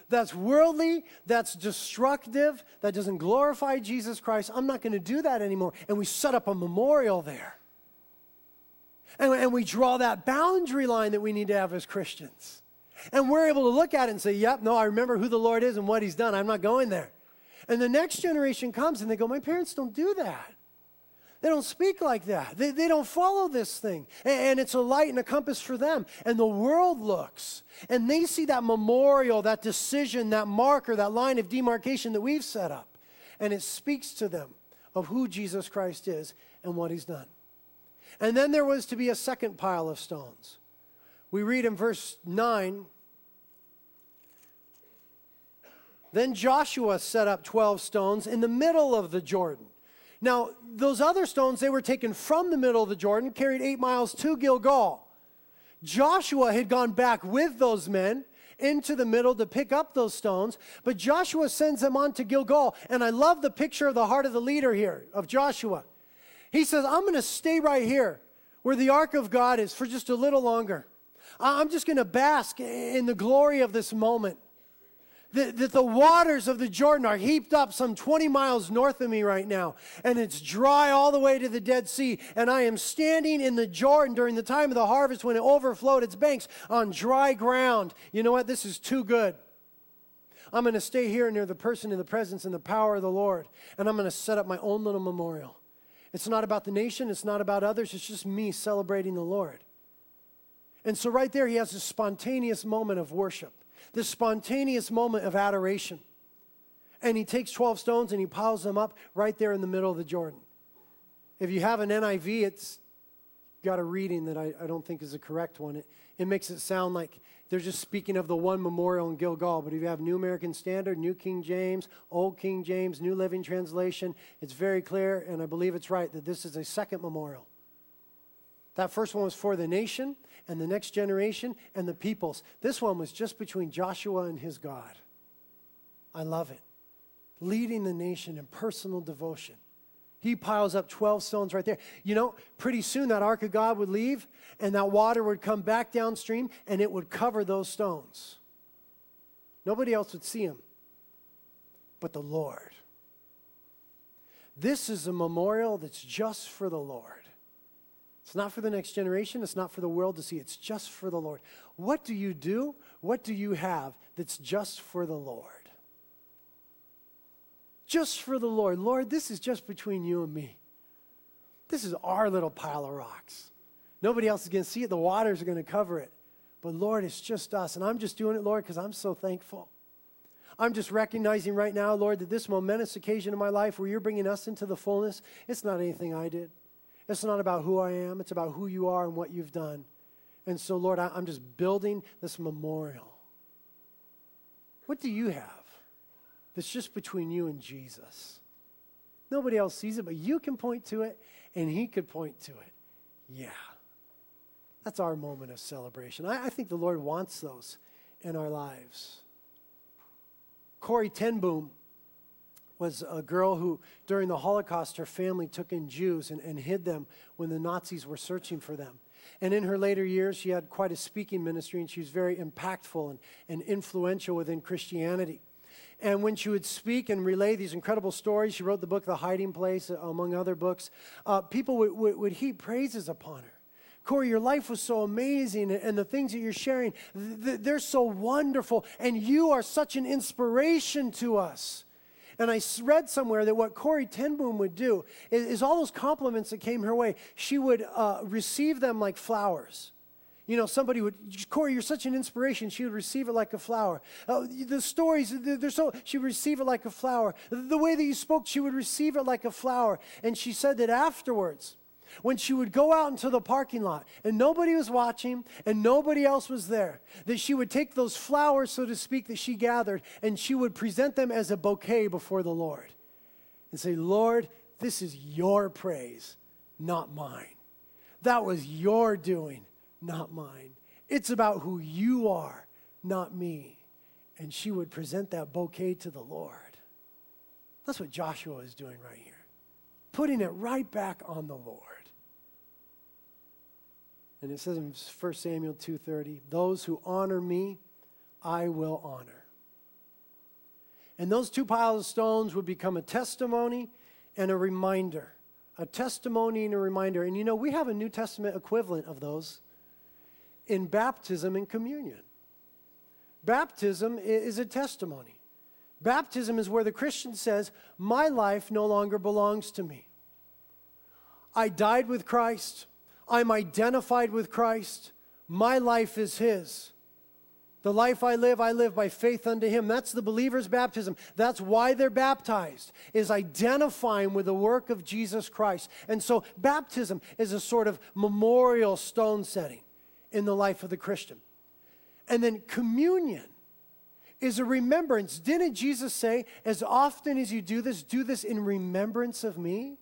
Speaker 1: That's worldly, that's destructive, that doesn't glorify Jesus Christ. I'm not going to do that anymore. And we set up a memorial there. And, and we draw that boundary line that we need to have as Christians. And we're able to look at it and say, yep, no, I remember who the Lord is and what he's done. I'm not going there. And the next generation comes and they go, my parents don't do that. They don't speak like that. They, they don't follow this thing. And, and it's a light and a compass for them. And the world looks and they see that memorial, that decision, that marker, that line of demarcation that we've set up. And it speaks to them of who Jesus Christ is and what he's done. And then there was to be a second pile of stones. We read in verse 9 Then Joshua set up 12 stones in the middle of the Jordan. Now, those other stones, they were taken from the middle of the Jordan, carried eight miles to Gilgal. Joshua had gone back with those men into the middle to pick up those stones, but Joshua sends them on to Gilgal. And I love the picture of the heart of the leader here, of Joshua. He says, I'm going to stay right here where the ark of God is for just a little longer. I'm just going to bask in the glory of this moment. That, that the waters of the Jordan are heaped up some 20 miles north of me right now, and it's dry all the way to the Dead Sea. And I am standing in the Jordan during the time of the harvest when it overflowed its banks on dry ground. You know what? This is too good. I'm going to stay here near the person in the presence and the power of the Lord, and I'm going to set up my own little memorial. It's not about the nation, it's not about others, it's just me celebrating the Lord. And so, right there, he has a spontaneous moment of worship this spontaneous moment of adoration. And he takes 12 stones and he piles them up right there in the middle of the Jordan. If you have an NIV, it's got a reading that I, I don't think is the correct one. It, it makes it sound like they're just speaking of the one memorial in Gilgal. But if you have New American Standard, New King James, Old King James, New Living Translation, it's very clear, and I believe it's right, that this is a second memorial. That first one was for the nation and the next generation and the peoples. This one was just between Joshua and his God. I love it. Leading the nation in personal devotion. He piles up 12 stones right there. You know, pretty soon that ark of God would leave and that water would come back downstream and it would cover those stones. Nobody else would see him but the Lord. This is a memorial that's just for the Lord. It's not for the next generation. It's not for the world to see. It's just for the Lord. What do you do? What do you have that's just for the Lord? Just for the Lord. Lord, this is just between you and me. This is our little pile of rocks. Nobody else is going to see it. The waters are going to cover it. But Lord, it's just us. And I'm just doing it, Lord, because I'm so thankful. I'm just recognizing right now, Lord, that this momentous occasion in my life where you're bringing us into the fullness, it's not anything I did. It's not about who I am, it's about who you are and what you've done. And so, Lord, I, am just building this memorial. What do you have that's just between you and Jesus? Nobody else sees it, but you can point to it, and he could point to it. Yeah. That's our moment of celebration. I, I think the Lord wants those in our lives. Corrie ten Boom was a girl who, during the Holocaust, her family took in Jews and, and hid them when the Nazis were searching for them. And in her later years, she had quite a speaking ministry and she was very impactful and, and influential within Christianity. And when she would speak and relay these incredible stories, she wrote the book The Hiding Place, among other books, uh, people would, would, would heap praises upon her. Corrie, your life was so amazing, and the things that you're sharing, they're so wonderful, and you are such an inspiration to us. And I read somewhere that what Corrie ten Boom would do is, is, all those compliments that came her way, she would uh, receive them like flowers. You know, somebody would, Corrie, you're such an inspiration. She would receive it like a flower. Uh, the stories, they're so, she would receive it like a flower. The way that you spoke, she would receive it like a flower. And she said that afterwards, when she would go out into the parking lot and nobody was watching and nobody else was there, that she would take those flowers, so to speak, that she gathered and she would present them as a bouquet before the Lord and say, Lord, this is your praise, not mine. That was your doing, not mine. It's about who you are, not me. And she would present that bouquet to the Lord. That's what Joshua is doing right here, putting it right back on the Lord. And it says in 1 Samuel 2:30, "Those who honor me, I will honor." And those two piles of stones would become a testimony and a reminder. A testimony and a reminder. And you know, we have a New Testament equivalent of those in baptism and communion. Baptism is a testimony. Baptism is where the Christian says, My life no longer belongs to me. I died with Christ. I'm identified with Christ. My life is His. The life I live, I live by faith unto Him. That's the believer's baptism. That's why they're baptized, is identifying with the work of Jesus Christ. And so baptism is a sort of memorial stone setting in the life of the Christian. And then communion is a remembrance. Didn't Jesus say, as often as you do this, do this in remembrance of me?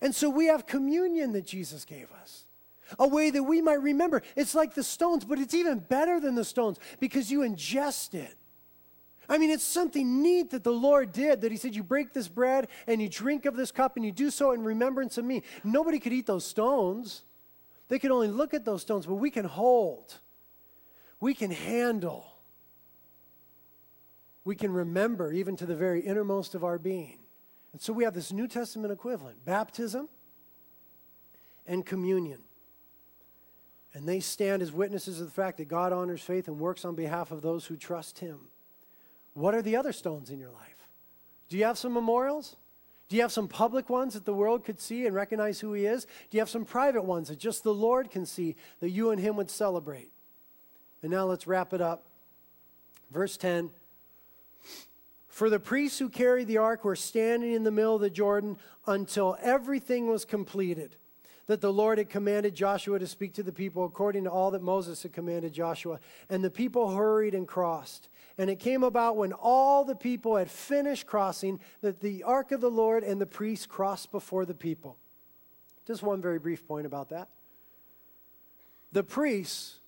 Speaker 1: And so we have communion that Jesus gave us a way that we might remember. It's like the stones, but it's even better than the stones because you ingest it. I mean, it's something neat that the Lord did that He said, You break this bread and you drink of this cup and you do so in remembrance of me. Nobody could eat those stones. They could only look at those stones, but we can hold, we can handle we can remember even to the very innermost of our being. And so we have this New Testament equivalent baptism and communion. And they stand as witnesses of the fact that God honors faith and works on behalf of those who trust Him. What are the other stones in your life? Do you have some memorials? Do you have some public ones that the world could see and recognize who He is? Do you have some private ones that just the Lord can see that you and Him would celebrate? And now let's wrap it up. Verse 10 For the priests who carried the ark were standing in the middle of the Jordan until everything was completed that the Lord had commanded Joshua to speak to the people according to all that Moses had commanded Joshua. And the people hurried and crossed. And it came about when all the people had finished crossing that the ark of the Lord and the priests crossed before the people. Just one very brief point about that. The priests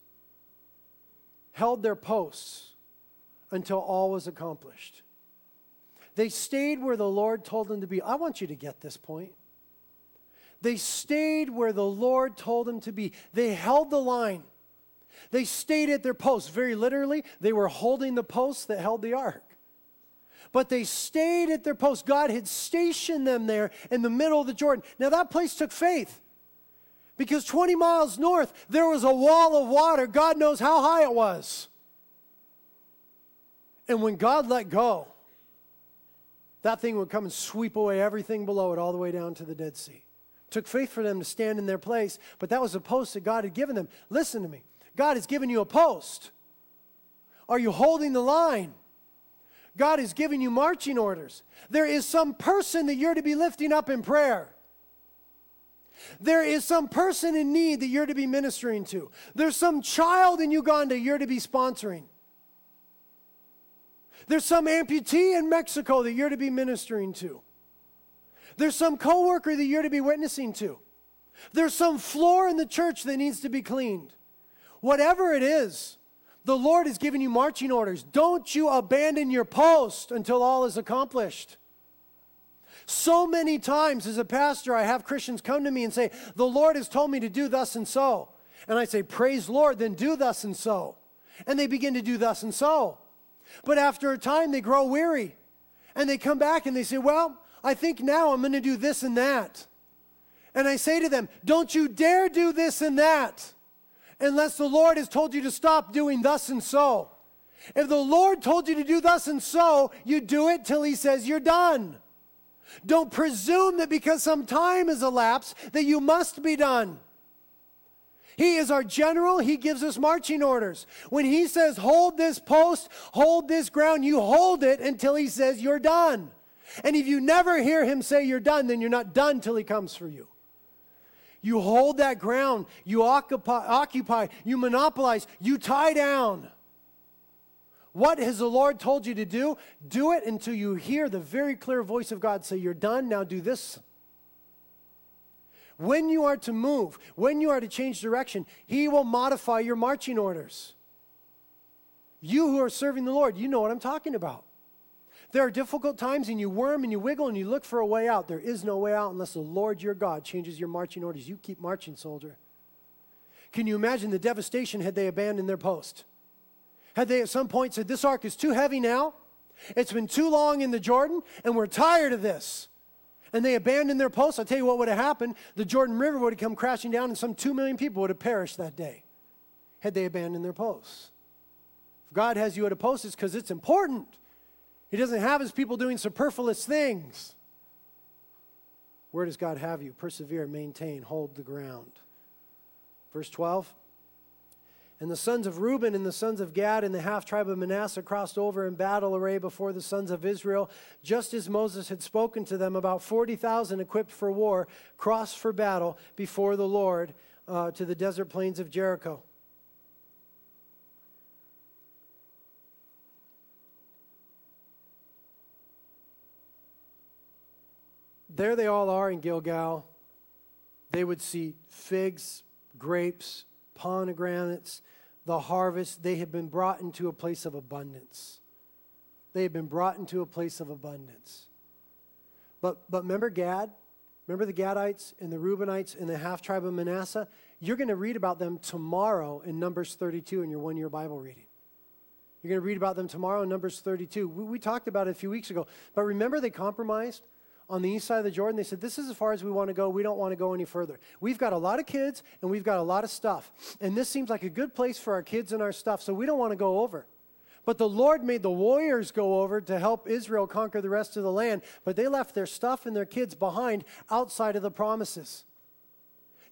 Speaker 1: held their posts until all was accomplished. They stayed where the Lord told them to be. I want you to get this point. They stayed where the Lord told them to be. They held the line. They stayed at their posts. Very literally, they were holding the posts that held the ark. But they stayed at their posts. God had stationed them there in the middle of the Jordan. Now, that place took faith because 20 miles north, there was a wall of water. God knows how high it was. And when God let go, that thing would come and sweep away everything below it all the way down to the Dead Sea took faith for them to stand in their place, but that was a post that God had given them. Listen to me. God has given you a post. Are you holding the line? God is giving you marching orders. There is some person that you're to be lifting up in prayer. There is some person in need that you're to be ministering to. There's some child in Uganda you're to be sponsoring. There's some amputee in Mexico that you're to be ministering to. There's some coworker that you're to be witnessing to. There's some floor in the church that needs to be cleaned. Whatever it is, the Lord has given you marching orders. Don't you abandon your post until all is accomplished. So many times as a pastor, I have Christians come to me and say, The Lord has told me to do thus and so. And I say, Praise Lord, then do thus and so. And they begin to do thus and so. But after a time, they grow weary. And they come back and they say, Well, I think now I'm going to do this and that. And I say to them, Don't you dare do this and that unless the Lord has told you to stop doing thus and so. If the Lord told you to do thus and so, you do it till He says you're done. Don't presume that because some time has elapsed that you must be done. He is our general. He gives us marching orders. When he says, hold this post, hold this ground, you hold it until he says you're done. And if you never hear him say you're done, then you're not done till he comes for you. You hold that ground, you occupy, occupy, you monopolize, you tie down. What has the Lord told you to do? Do it until you hear the very clear voice of God say, You're done, now do this. When you are to move, when you are to change direction, He will modify your marching orders. You who are serving the Lord, you know what I'm talking about. There are difficult times and you worm and you wiggle and you look for a way out. There is no way out unless the Lord your God changes your marching orders. You keep marching, soldier. Can you imagine the devastation had they abandoned their post? Had they at some point said, This ark is too heavy now? It's been too long in the Jordan, and we're tired of this. And they abandoned their post. I'll tell you what would have happened. The Jordan River would have come crashing down, and some two million people would have perished that day had they abandoned their posts. If God has you at a post, it's because it's important. He doesn't have his people doing superfluous things. Where does God have you? Persevere, maintain, hold the ground. Verse 12. And the sons of Reuben and the sons of Gad and the half tribe of Manasseh crossed over in battle array before the sons of Israel, just as Moses had spoken to them. About 40,000 equipped for war crossed for battle before the Lord uh, to the desert plains of Jericho. There they all are in Gilgal. They would see figs, grapes, pomegranates, the harvest. They had been brought into a place of abundance. They had been brought into a place of abundance. But, but remember Gad? Remember the Gadites and the Reubenites and the half tribe of Manasseh? You're going to read about them tomorrow in Numbers 32 in your one year Bible reading. You're going to read about them tomorrow in Numbers 32. We, we talked about it a few weeks ago. But remember, they compromised on the east side of the Jordan. They said, This is as far as we want to go. We don't want to go any further. We've got a lot of kids and we've got a lot of stuff. And this seems like a good place for our kids and our stuff, so we don't want to go over. But the Lord made the warriors go over to help Israel conquer the rest of the land, but they left their stuff and their kids behind outside of the promises.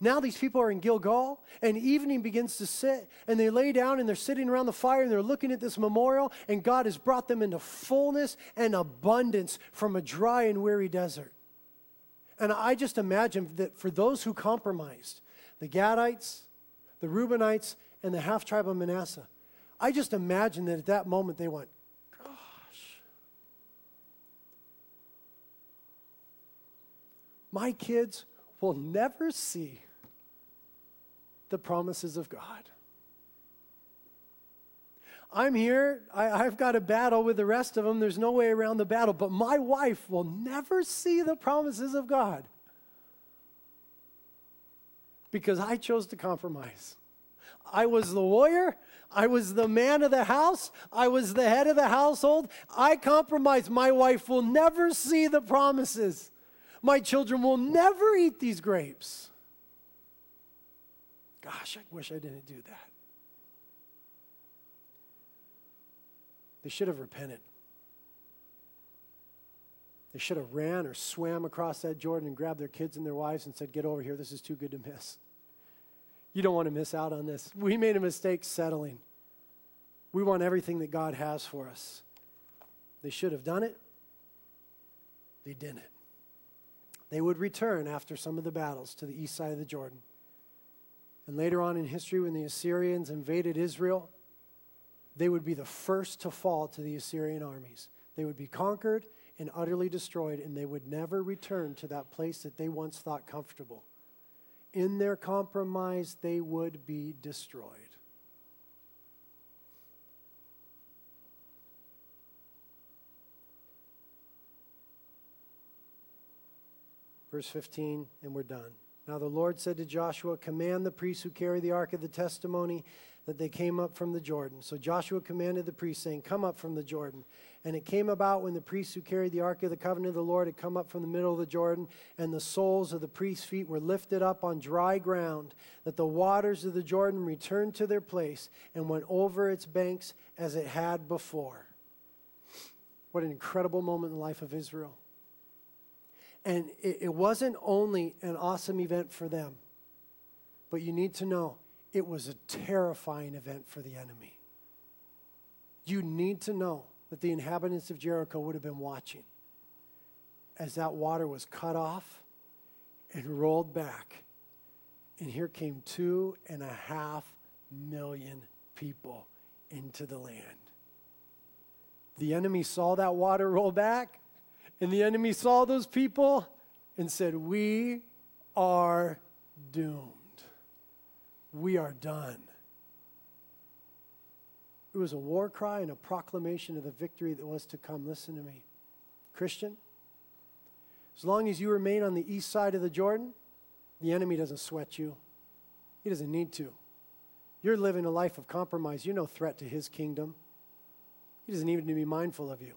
Speaker 1: Now these people are in Gilgal, and evening begins to sit, and they lay down and they're sitting around the fire and they're looking at this memorial, and God has brought them into fullness and abundance from a dry and weary desert. And I just imagine that for those who compromised, the Gadites, the Reubenites, and the half tribe of Manasseh, I just imagine that at that moment they went, gosh, my kids will never see the promises of God. I'm here. I, have got a battle with the rest of them. There's no way around the battle. But my wife will never see the promises of God because I chose to compromise. I was the warrior. I was the man of the house. I was the head of the household. I compromised. My wife will never see the promises. My children will never eat these grapes. Gosh, I wish I didn't do that. They should have repented. They should have ran or swam across that Jordan and grabbed their kids and their wives and said, Get over here. This is too good to miss. You don't want to miss out on this. We made a mistake settling. We want everything that God has for us. They should have done it. They didn't. They would return after some of the battles to the east side of the Jordan. And later on in history, when the Assyrians invaded Israel, they would be the first to fall to the Assyrian armies. They would be conquered and utterly destroyed, and they would never return to that place that they once thought comfortable. In their compromise, they would be destroyed. Verse 15, and we're done. Now the Lord said to Joshua, Command the priests who carry the ark of the testimony that they came up from the Jordan. So Joshua commanded the priests, saying, Come up from the Jordan. And it came about when the priests who carried the ark of the covenant of the Lord had come up from the middle of the Jordan, and the soles of the priests' feet were lifted up on dry ground, that the waters of the Jordan returned to their place and went over its banks as it had before. What an incredible moment in the life of Israel. And it, it wasn't only an awesome event for them, but you need to know it was a terrifying event for the enemy. You need to know that the inhabitants of Jericho would have been watching as that water was cut off and rolled back. And here came two and a half million people into the land. The enemy saw that water roll back and the enemy saw those people and said, We are doomed. We are done. It was a war cry and a proclamation of the victory that was to come. Listen to me. Christian, as long as you remain on the east side of the Jordan, the enemy doesn't sweat you. He doesn't need to. You're living a life of compromise. You're no threat to his kingdom. He doesn't even need to be mindful of you.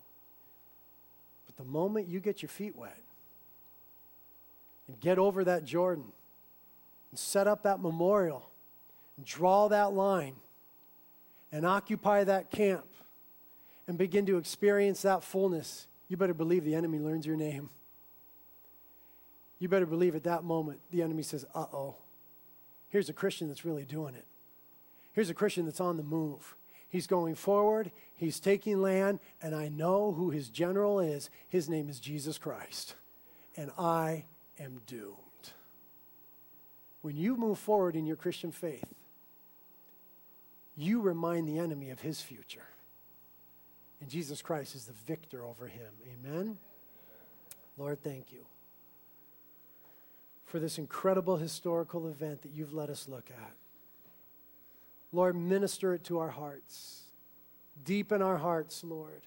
Speaker 1: But the moment you get your feet wet and get over that Jordan and set up that memorial and draw that line and occupy that camp and begin to experience that fullness, you better believe the enemy learns your name. You better believe at that moment the enemy says, uh oh, here's a Christian that's really doing it. Here's a Christian that's on the move. He's going forward, he's taking land, and I know who his general is. His name is Jesus Christ. And I am doomed. When you move forward in your Christian faith, you remind the enemy of his future. And Jesus Christ is the victor over him. Amen? Lord, thank you for this incredible historical event that you've let us look at. Lord, minister it to our hearts. Deepen our hearts, Lord.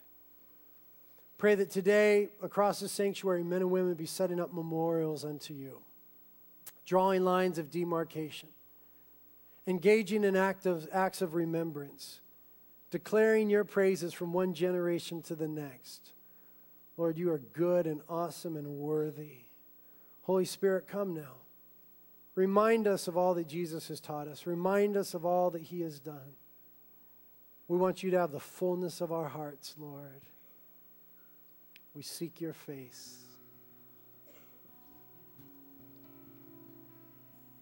Speaker 1: Pray that today, across the sanctuary, men and women be setting up memorials unto you, drawing lines of demarcation, engaging in act of, acts of remembrance, declaring your praises from one generation to the next. Lord, you are good and awesome and worthy. Holy Spirit, come now. Remind us of all that Jesus has taught us. Remind us of all that he has done. We want you to have the fullness of our hearts, Lord. We seek your face.